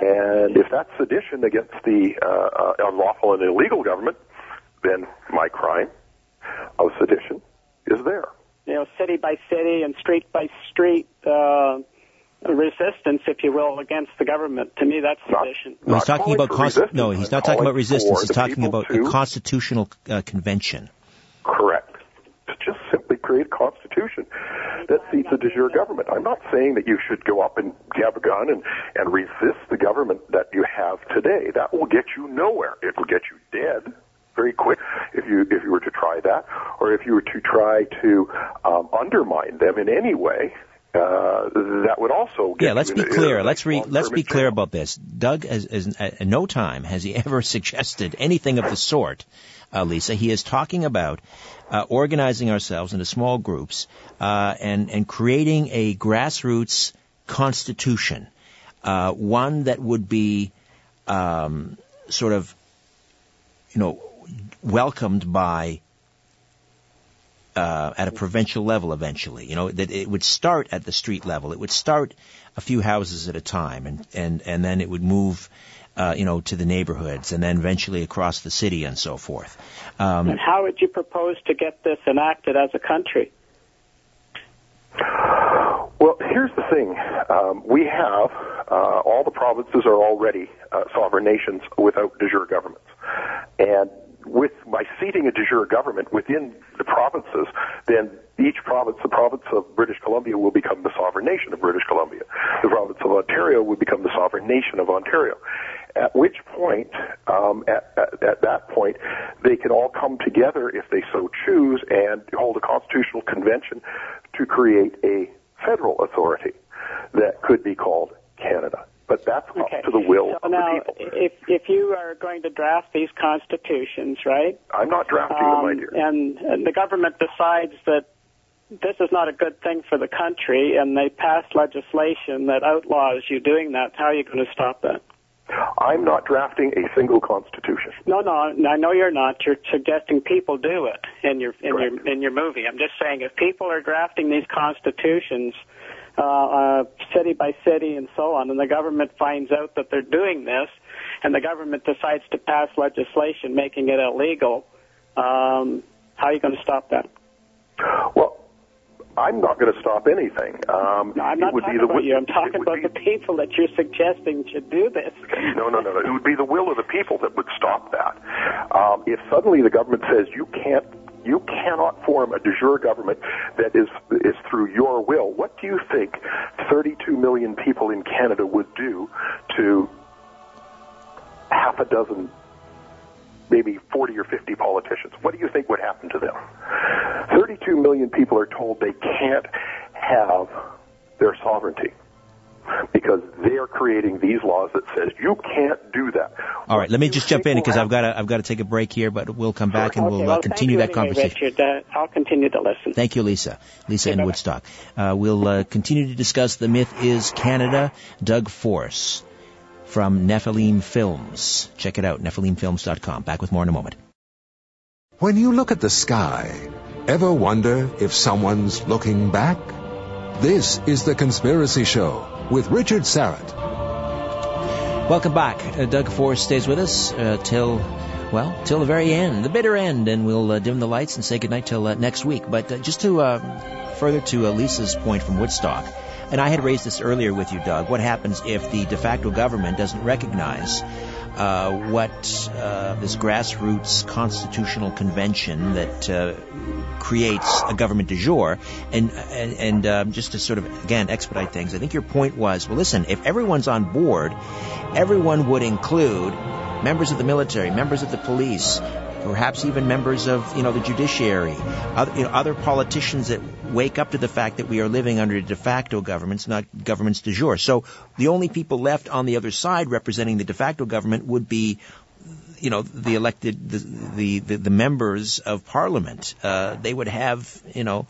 Speaker 3: And if that's sedition against the uh, uh, unlawful and illegal government, then my crime of sedition is there.
Speaker 6: you know, city by city and street by street uh, resistance, if you will, against the government. To me, that's sedition.
Speaker 2: Well, he's talking about
Speaker 3: for
Speaker 2: const- no, he's not talking about resistance. He's talking about
Speaker 3: to-
Speaker 2: a constitutional uh, convention.
Speaker 3: Correct. To just simply create a constitution that seats a de jure government. I'm not saying that you should go up and grab a gun and, and resist the government that you have today. That will get you nowhere. It will get you dead very quick if you if you were to try that, or if you were to try to um, undermine them in any way. Uh, that would also get
Speaker 2: Yeah, let's be clear. Let's re- let's be clear about this. Doug, has, has, at no time has he ever suggested anything of the sort. Uh, Lisa, he is talking about uh, organizing ourselves into small groups uh, and and creating a grassroots constitution, uh, one that would be um, sort of, you know, welcomed by uh, at a provincial level eventually. You know, that it would start at the street level. It would start a few houses at a time, and and and then it would move, uh, you know, to the neighborhoods, and then eventually across the city and so forth. Um,
Speaker 6: And how would you propose to get this enacted as a country?
Speaker 3: Well, here's the thing. Um, we have, uh, all the provinces are already uh, sovereign nations without de jure governments. And with by seating a de jure government within the provinces, then each province, the province of British Columbia will become the sovereign nation of British Columbia. The province of Ontario will become the sovereign nation of Ontario. At which point, um, at, at, at that point, they can all come together if they so choose and hold a constitutional convention to create a federal authority that could be called Canada. But that's
Speaker 6: Okay.
Speaker 3: up to the will
Speaker 6: So
Speaker 3: of
Speaker 6: now,
Speaker 3: the people.
Speaker 6: if if you are going to draft these constitutions, right?
Speaker 3: I'm not drafting them, my
Speaker 6: um,
Speaker 3: dear.
Speaker 6: and, and the government decides that this is not a good thing for the country, and they pass legislation that outlaws you doing that. How are you going to stop that?
Speaker 3: I'm not drafting a single constitution.
Speaker 6: No, no, I know you're not. You're suggesting people do it in your in
Speaker 3: Correct.
Speaker 6: your in your movie. I'm just saying if people are drafting these constitutions, uh, uh, city by city and so on, and the government finds out that they're doing this, and the government decides to pass legislation making it illegal, um, how are you going to stop that?
Speaker 3: Well, I'm not going to stop anything. Um,
Speaker 6: No, I'm
Speaker 3: it
Speaker 6: not
Speaker 3: would
Speaker 6: talking
Speaker 3: be the
Speaker 6: about you. I'm talking about
Speaker 3: be-
Speaker 6: the people that you're suggesting should do this.
Speaker 3: No, no, no, no. It would be the will of the people that would stop that. Um, if suddenly the government says you can't, you cannot form a de jure government that is is through your will, what do you think 32 million people in Canada would do to half a dozen, maybe 40 or 50 politicians? What do you think would happen to them? 32 million people are told they can't have their sovereignty because they are creating these laws that says you can't do that.
Speaker 2: all right, let me just jump in because I've
Speaker 3: got.
Speaker 2: got to I've got to take a break here, but we'll come back and
Speaker 6: okay,
Speaker 2: we'll
Speaker 6: well,
Speaker 2: uh, continue that
Speaker 6: anyway,
Speaker 2: conversation.
Speaker 6: Richard. Uh, I'll continue to listen.
Speaker 2: Thank you, Lisa. Lisa
Speaker 6: Okay,
Speaker 2: in
Speaker 6: bye-bye.
Speaker 2: Woodstock. Uh, we'll uh, continue to discuss the myth is Canada. Doug Force from Nephalem Films. Check it out, nephalemfilms.com. Back with more in a moment.
Speaker 1: When you look at the sky, ever wonder if someone's looking back? This is The Conspiracy Show with Richard Syrett.
Speaker 2: Welcome back. Uh, Doug Force stays with us uh, till, well, till the very end, the bitter end, and we'll uh, dim the lights and say goodnight till uh, next week. But uh, just to uh, further to Lisa's point from Woodstock, and I had raised this earlier with you, Doug. What happens if the de facto government doesn't recognize uh, what uh, this grassroots constitutional convention that uh, creates a government de jure, and and, and um, just to sort of again expedite things, I think your point was, well, listen, if everyone's on board, everyone would include members of the military, members of the police, perhaps even members of you know the judiciary, other, you know, other politicians that wake up to the fact that we are living under de facto governments, not governments de jure. So the only people left on the other side representing the de facto government would be you know the elected the the, the, members of parliament. Uh, they would have you know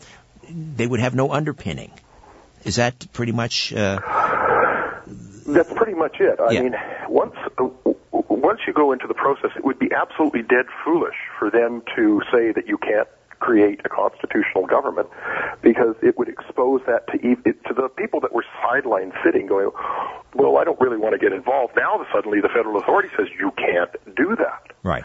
Speaker 2: they would have no underpinning. Is that pretty much? Uh,
Speaker 3: That's pretty much it. I
Speaker 2: Yeah.
Speaker 3: mean, once once you go into the process, it would be absolutely dead foolish for them to say that you can't create a constitutional government because it would expose that to it, to the people that were sideline sitting going, well, I don't really want to get involved. Now suddenly the federal authority says you can't do that.
Speaker 2: right.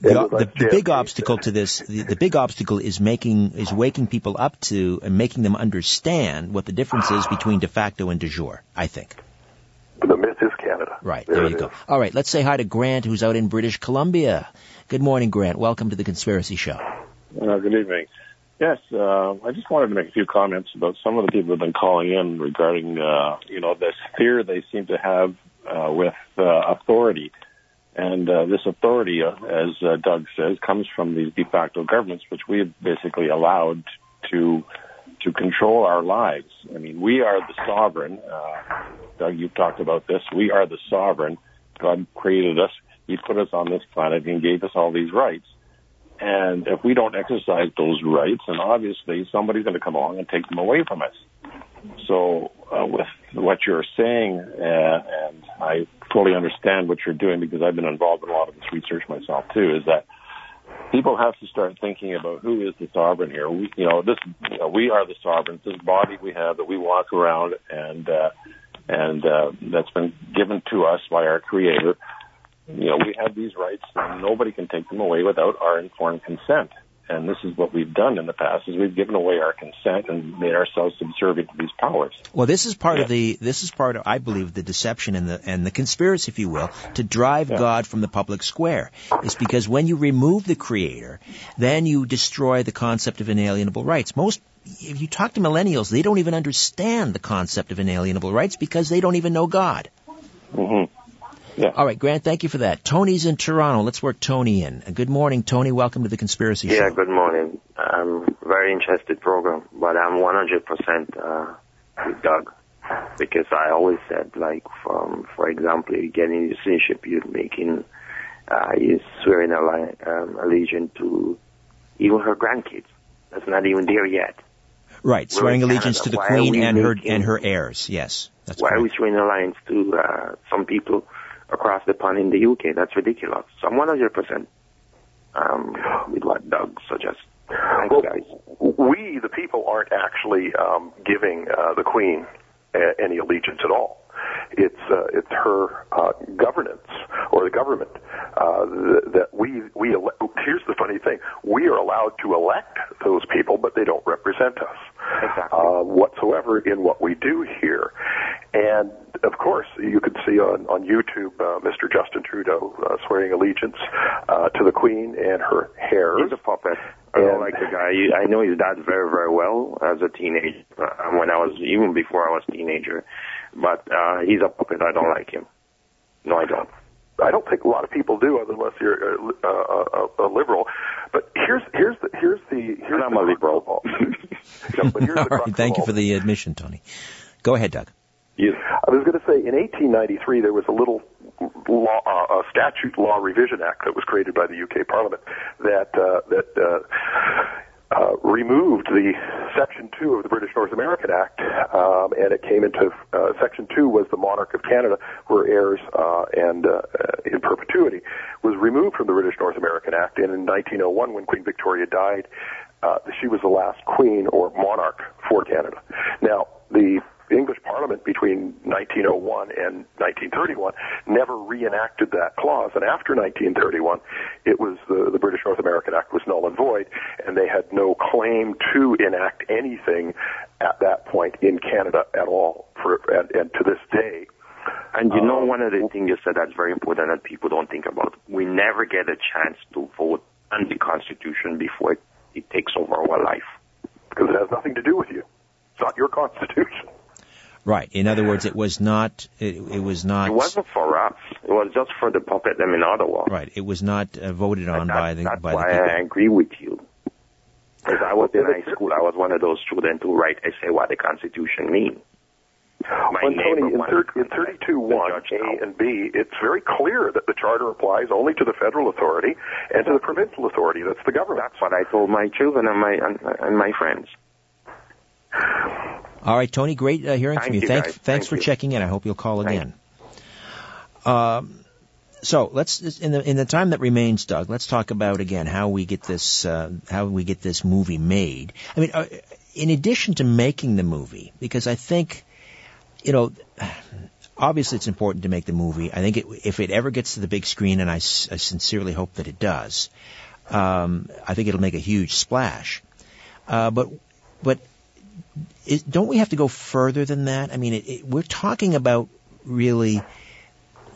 Speaker 2: the, the, the big obstacle to this, the, the big obstacle is making, is waking people up to and making them understand what the difference is between de facto and de jure, I think.
Speaker 3: The myth is Canada.
Speaker 2: Right, there, there you go. All right, let's say hi to Grant, who's out in British Columbia. Good morning, Grant. Welcome to the Conspiracy Show.
Speaker 7: Uh, good evening. Yes, uh, I just wanted to make a few comments about some of the people who have been calling in regarding, uh, you know, this fear they seem to have uh, with uh, authority. And uh, this authority, uh, as uh, Doug says, comes from these de facto governments, which we have basically allowed to to control our lives. I mean, we are the sovereign. Uh, Doug, you've talked about this. We are the sovereign. God created us. He put us on this planet and gave us all these rights. And if we don't exercise those rights, then obviously somebody's going to come along and take them away from us. So uh, with what you're saying, uh, and I fully understand what you're doing because I've been involved in a lot of this research myself too, is that people have to start thinking about who is the sovereign here. We, you know, this, you know, we are the sovereigns. This body we have that we walk around and, uh, and, uh, that's been given to us by our creator. You know, we have these rights and nobody can take them away without our informed consent and this is what we've done in the past is we've given away our consent and made ourselves subservient to these powers.
Speaker 2: Well, this is part yeah. of the this is part of I believe the deception and the and the conspiracy, if you will, to drive yeah. God from the public square. Is because when you remove the Creator, then you destroy the concept of inalienable rights. Most if you talk to millennials, they don't even understand the concept of inalienable rights because they don't even know God.
Speaker 7: Mm-hmm. Yeah.
Speaker 2: All right, Grant, thank you for that. Tony's in Toronto. Let's work Tony in. Good morning, Tony. Welcome to the Conspiracy
Speaker 8: yeah,
Speaker 2: Show.
Speaker 8: Yeah, good morning. I'm very interested program, but I'm 100% uh, with Doug because I always said, like, from, for example, you get in citizenship, you're making, uh, you're swearing um, allegiance to even her grandkids. That's not even there yet.
Speaker 2: Right, We're swearing allegiance to the Queen and her and her heirs. Yes, that's
Speaker 8: why
Speaker 2: correct.
Speaker 8: are we swearing allegiance to uh, some people across the pond in the UK. That's ridiculous. So I'm 100% um, with what Doug suggests. Thanks,
Speaker 3: well,
Speaker 8: guys.
Speaker 3: We, the people, aren't actually um, giving uh, the Queen a- any allegiance at all. It's uh, it's her uh, governance or the government uh, th- that we we ele- here's the funny thing we are allowed to elect those people, but they don't represent us
Speaker 8: exactly.
Speaker 3: uh, whatsoever in what we do here. And of course, you could see on on YouTube uh, Mr. Justin Trudeau uh, swearing allegiance uh, to the Queen and her hair.
Speaker 8: He's a puppet. I don't like the guy. I know his dad very, very well as a teenager. Uh, when I was even before I was a teenager, but uh, he's a puppet. I don't like him. No, I don't.
Speaker 3: I don't think a lot of people do, unless you're a, a, a, a liberal. But here's here's the here's the here's
Speaker 8: I'm
Speaker 3: the
Speaker 8: a liberal.
Speaker 3: but here's
Speaker 2: All
Speaker 3: the
Speaker 2: right, thank you for the admission, Tony. Go ahead, Doug.
Speaker 3: Yes. I was going to say in 1893 there was a little law, uh, a statute law revision act that was created by the UK Parliament that uh, that uh, uh, removed the Section 2 of the British North American Act, um, and it came into uh, Section 2 was the monarch of Canada, were heirs uh, and uh, in perpetuity, was removed from the British North American Act. And in 1901, when Queen Victoria died, uh, she was the last queen or monarch for Canada. Now, the English Parliament between 1901 and 1931 never reenacted that clause. And after 1931, it was the, the British North American Act was null and void, and they had no claim to enact anything at that point in Canada at all. For and, and to this day.
Speaker 8: And you know, um, one of the things you said that's very important that people don't think about. We never get a chance to vote on the Constitution before it, it takes over our life.
Speaker 3: Because it has nothing to do with you. It's not your Constitution.
Speaker 2: Right. In other words, it was not. It, it was not.
Speaker 8: It wasn't for us. It was just for the puppet them in Ottawa.
Speaker 2: Right. It was not uh, voted on
Speaker 8: that,
Speaker 2: by the.
Speaker 8: That's
Speaker 2: by
Speaker 8: why
Speaker 2: the
Speaker 8: I agree with you. Because I was in high school, I was one of those students who write essay what the Constitution means. My
Speaker 3: well, Tony, in,
Speaker 8: thir-
Speaker 3: in 32.1 A and B, it's very clear that the Charter applies only to the federal authority and to the provincial authority. That's the government.
Speaker 8: That's what I told my children and my and, and my friends.
Speaker 2: All right, Tony, great uh, hearing
Speaker 8: Thank
Speaker 2: from you.
Speaker 8: you
Speaker 2: thanks, thanks
Speaker 8: Thank
Speaker 2: for
Speaker 8: you.
Speaker 2: checking in. I hope you'll call
Speaker 8: Thank
Speaker 2: again. Um, so let's in the in the time that remains, Doug. Let's talk about again how we get this uh, how we get this movie made. I mean, uh, in addition to making the movie, because I think, you know, obviously it's important to make the movie. I think it, if it ever gets to the big screen, and I, s- I sincerely hope that it does, um, I think it'll make a huge splash. Uh, but but is, don't we have to go further than that? I mean, it, it, we're talking about really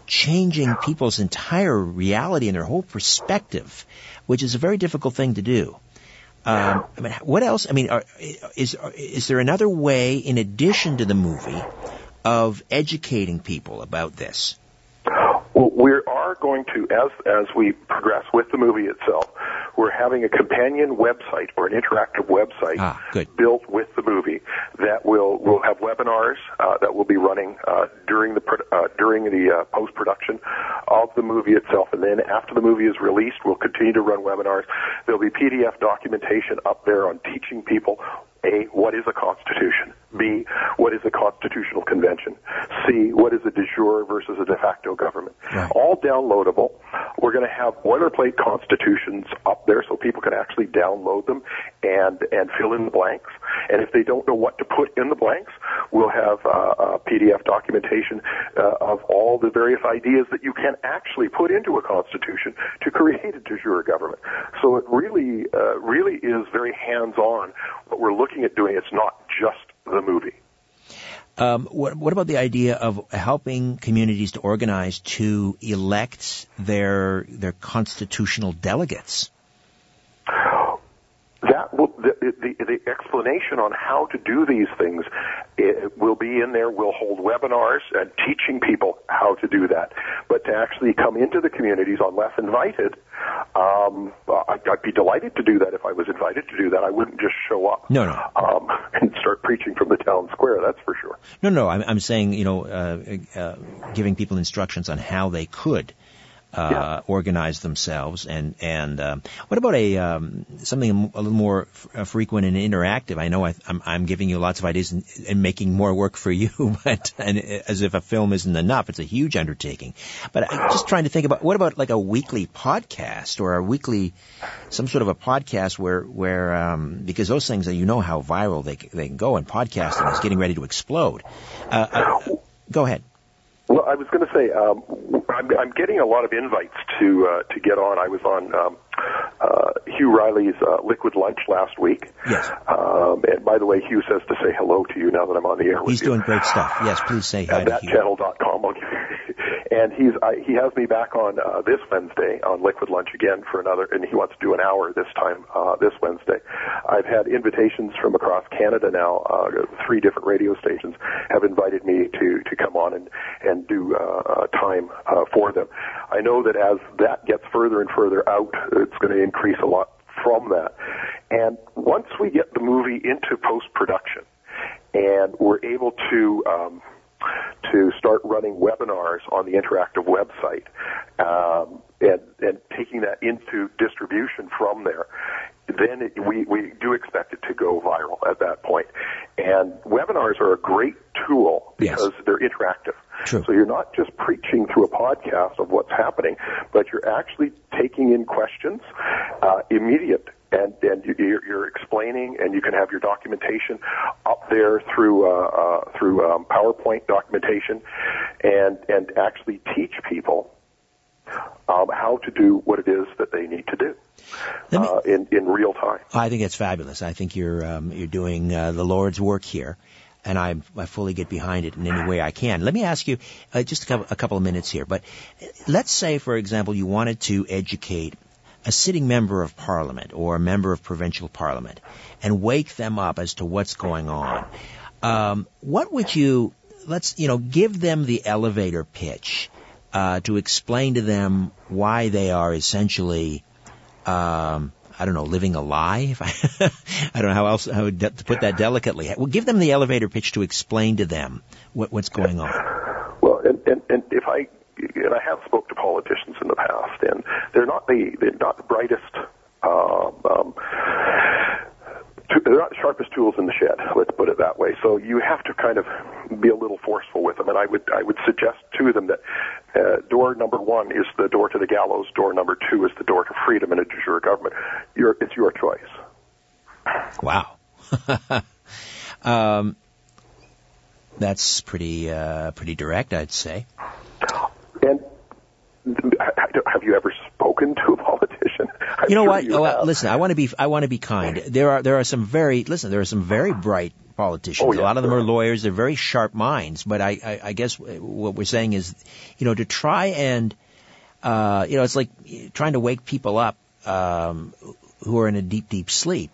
Speaker 2: changing people's entire reality and their whole perspective, which is a very difficult thing to do. Um, I mean, what else? I mean, are, is is there another way in addition to the movie of educating people about this?
Speaker 3: Well, we are going to, as as we progress with the movie itself, we're having a companion website or an interactive website
Speaker 2: Ah,
Speaker 3: built with the movie that will will have webinars uh, that will be running uh, during the uh, during the uh, post production of the movie itself, and then after the movie is released, we'll continue to run webinars. There'll be PDF documentation up there on teaching people a, what is a constitution? B, what is a constitutional convention? C, what is a de jure versus a de facto government?
Speaker 2: Right.
Speaker 3: All downloadable. We're going to have boilerplate constitutions up there so people can actually download them and, and fill in the blanks. And if they don't know what to put in the blanks, we'll have uh, uh, PDF documentation uh, of all the various ideas that you can actually put into a constitution to create a de jure government. So it really, uh, really is very hands-on what we're looking at doing. It's not just the movie.
Speaker 2: Um, what, what about the idea of helping communities to organize to elect their their constitutional delegates?
Speaker 3: That will, the, explanation on how to do these things it will be in there. We'll hold webinars and teaching people how to do that. But to actually come into the communities unless invited, um, I'd, I'd be delighted to do that if I was invited to do that. I wouldn't just show up
Speaker 2: No, no.
Speaker 3: um, and start preaching from the town square. That's for sure.
Speaker 2: No, no, I'm, I'm saying, you know, uh, uh, giving people instructions on how they could uh,
Speaker 3: Yeah.
Speaker 2: organize themselves. And and um, what about a um, something a little more f- uh, frequent and interactive? I know I, I'm, I'm giving you lots of ideas and, and making more work for you, but and as if a film isn't enough, it's a huge undertaking. But I'm just trying to think about what about like a weekly podcast or a weekly some sort of a podcast where where um, because those things you know how viral they they can go and podcasting is getting ready to explode. Uh, uh, go ahead.
Speaker 3: Well, I was going to say um, I'm, I'm getting a lot of invites to uh, to get on. I was on um, uh, Hugh Riley's uh, Liquid Lunch last week.
Speaker 2: Yes.
Speaker 3: Um, and by the way, Hugh says to say hello to you now that I'm on the air with
Speaker 2: He's
Speaker 3: you.
Speaker 2: doing great stuff. Yes, please say hi
Speaker 3: at
Speaker 2: to Hugh.
Speaker 3: thatchannel.com. I'll you- and he's I, he has me back on uh, this Wednesday on Liquid Lunch again for another, and he wants to do an hour this time uh, this Wednesday. I've had invitations from across Canada now. Uh, three different radio stations have invited me to to come on and and do uh, uh, time uh, for them. I know that as that gets further and further out, it's going to increase a lot from that. And once we get the movie into post production, and we're able to um, to start running webinars on the interactive website um, and, and taking that into distribution from there. Then it, we, we do expect it to go viral at that point. And webinars are a great tool
Speaker 2: Yes.
Speaker 3: because they're interactive.
Speaker 2: True.
Speaker 3: So you're not just preaching through a podcast of what's happening, but you're actually taking in questions, uh, immediate, and and you- you're, you're explaining, and you can have your documentation up there through uh, uh, through um, PowerPoint documentation, and and actually teach people um, how to do what it is that they need to do
Speaker 2: me-
Speaker 3: uh, in in real time.
Speaker 2: I think it's fabulous. I think you're um, you're doing uh, the Lord's work here, and I, I fully get behind it in any way I can. Let me ask you uh, just a couple, a couple of minutes here, but let's say, for example, you wanted to educate a sitting member of Parliament or a member of provincial Parliament and wake them up as to what's going on. Um, what would you let's you know give them the elevator pitch uh, to explain to them why they are essentially um, I don't know, living a lie. I, I don't know how else how to put that delicately. Well, give them the elevator pitch to explain to them what, what's going on.
Speaker 3: Well, and, and, and if I and I have spoke to politicians in the past, and they're not the they're not the brightest. Um, um, to- they're not the sharpest tools in the shed. Let's put it that way. So you have to kind of be a little forceful with them. And I would I would suggest to them that uh, door number one is the door to the gallows. Door number two is the door to freedom and a de jure government. Your, it's your choice.
Speaker 2: Wow. um, That's pretty uh, pretty direct, I'd say.
Speaker 3: Have you ever spoken to a politician? I'm
Speaker 2: you know
Speaker 3: sure
Speaker 2: what?
Speaker 3: You
Speaker 2: oh,
Speaker 3: have.
Speaker 2: listen, I want to be I want to be kind. There are there are some very listen. There are some very bright politicians.
Speaker 3: Oh, yeah,
Speaker 2: a lot of them are
Speaker 3: are.
Speaker 2: lawyers. They're very sharp minds. But I, I, I guess what we're saying is, you know, to try and uh, you know, it's like trying to wake people up um, who are in a deep, deep sleep.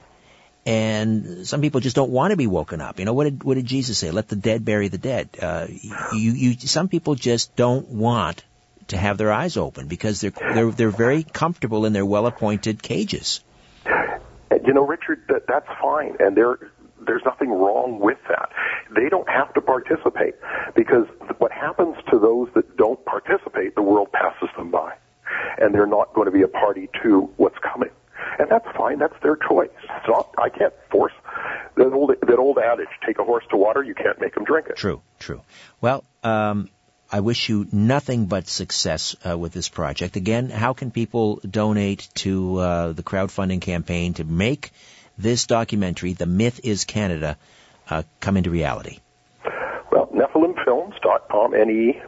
Speaker 2: And some people just don't want to be woken up. You know what did what did Jesus say? Let the dead bury the dead. Uh, you, you, some people just don't want to have their eyes open because they're they're they're very comfortable in their well-appointed cages.
Speaker 3: You know, Richard, that that's fine, and there there's nothing wrong with that. They don't have to participate because what happens to those that don't participate, the world passes them by, and they're not going to be a party to what's coming. And that's fine. That's their choice. It's not. I can't force that old that old adage: take a horse to water, you can't make him drink it.
Speaker 2: True, true. Well, um, I wish you nothing but success uh, with this project. Again, how can people donate to uh, the crowdfunding campaign to make this documentary, "The Myth Is Canada," uh, come into reality?
Speaker 3: Well, NephalemFilms.com, N-E-P-H-A-L-E-M,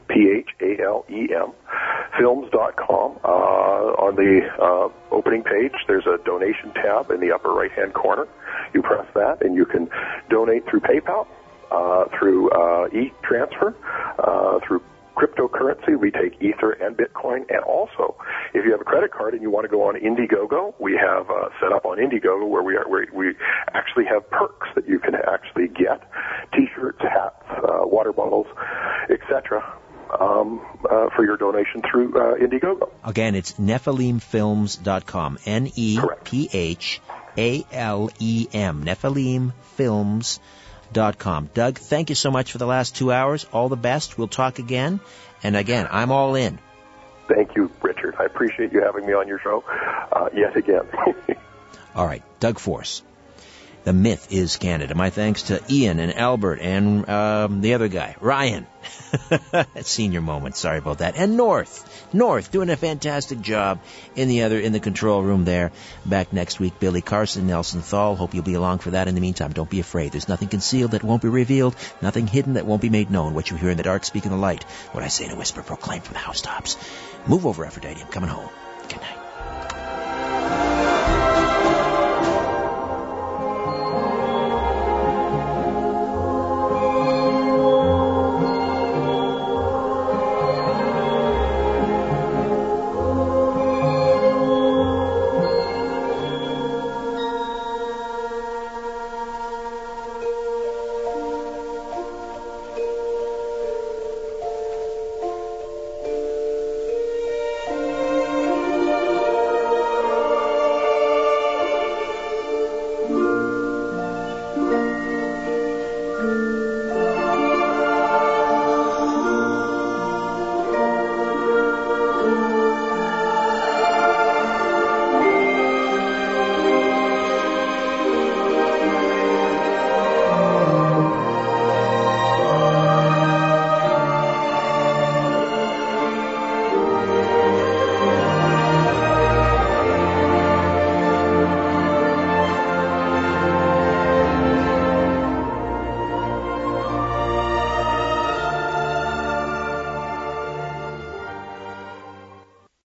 Speaker 3: films.com. Uh, on the uh, opening page, there's a donation tab in the upper right-hand corner. You press that, and you can donate through PayPal, uh, through uh, e-transfer, uh, through cryptocurrency. We take Ether and Bitcoin, and also, if you have a credit card and you want to go on Indiegogo, we have uh, set up on Indiegogo where we are where we actually have perks that you can actually get: T-shirts, hats, uh, water bottles, etc. Um, uh, for your donation through uh, Indiegogo.
Speaker 2: Again, it's NephalemFilms.com. N-E-P-H-A-L-E-M. NephalemFilms.com. Doug, thank you so much for the last two hours. All the best. We'll talk again. And again, I'm all in.
Speaker 3: Thank you, Richard. I appreciate you having me on your show uh, yet again.
Speaker 2: All right, Doug Force. The myth is Canada. My thanks to Ian and Albert and um, the other guy, Ryan. Senior moment. Sorry about that. And North. North doing a fantastic job in the other in the control room there. Back next week, Billy Carson, Nelson Thal. Hope you'll be along for that. In the meantime, don't be afraid. There's nothing concealed that won't be revealed. Nothing hidden that won't be made known. What you hear in the dark, speak in the light. What I say in a whisper, proclaim from the housetops. Move over, Aphrodite. I'm coming home. Good night.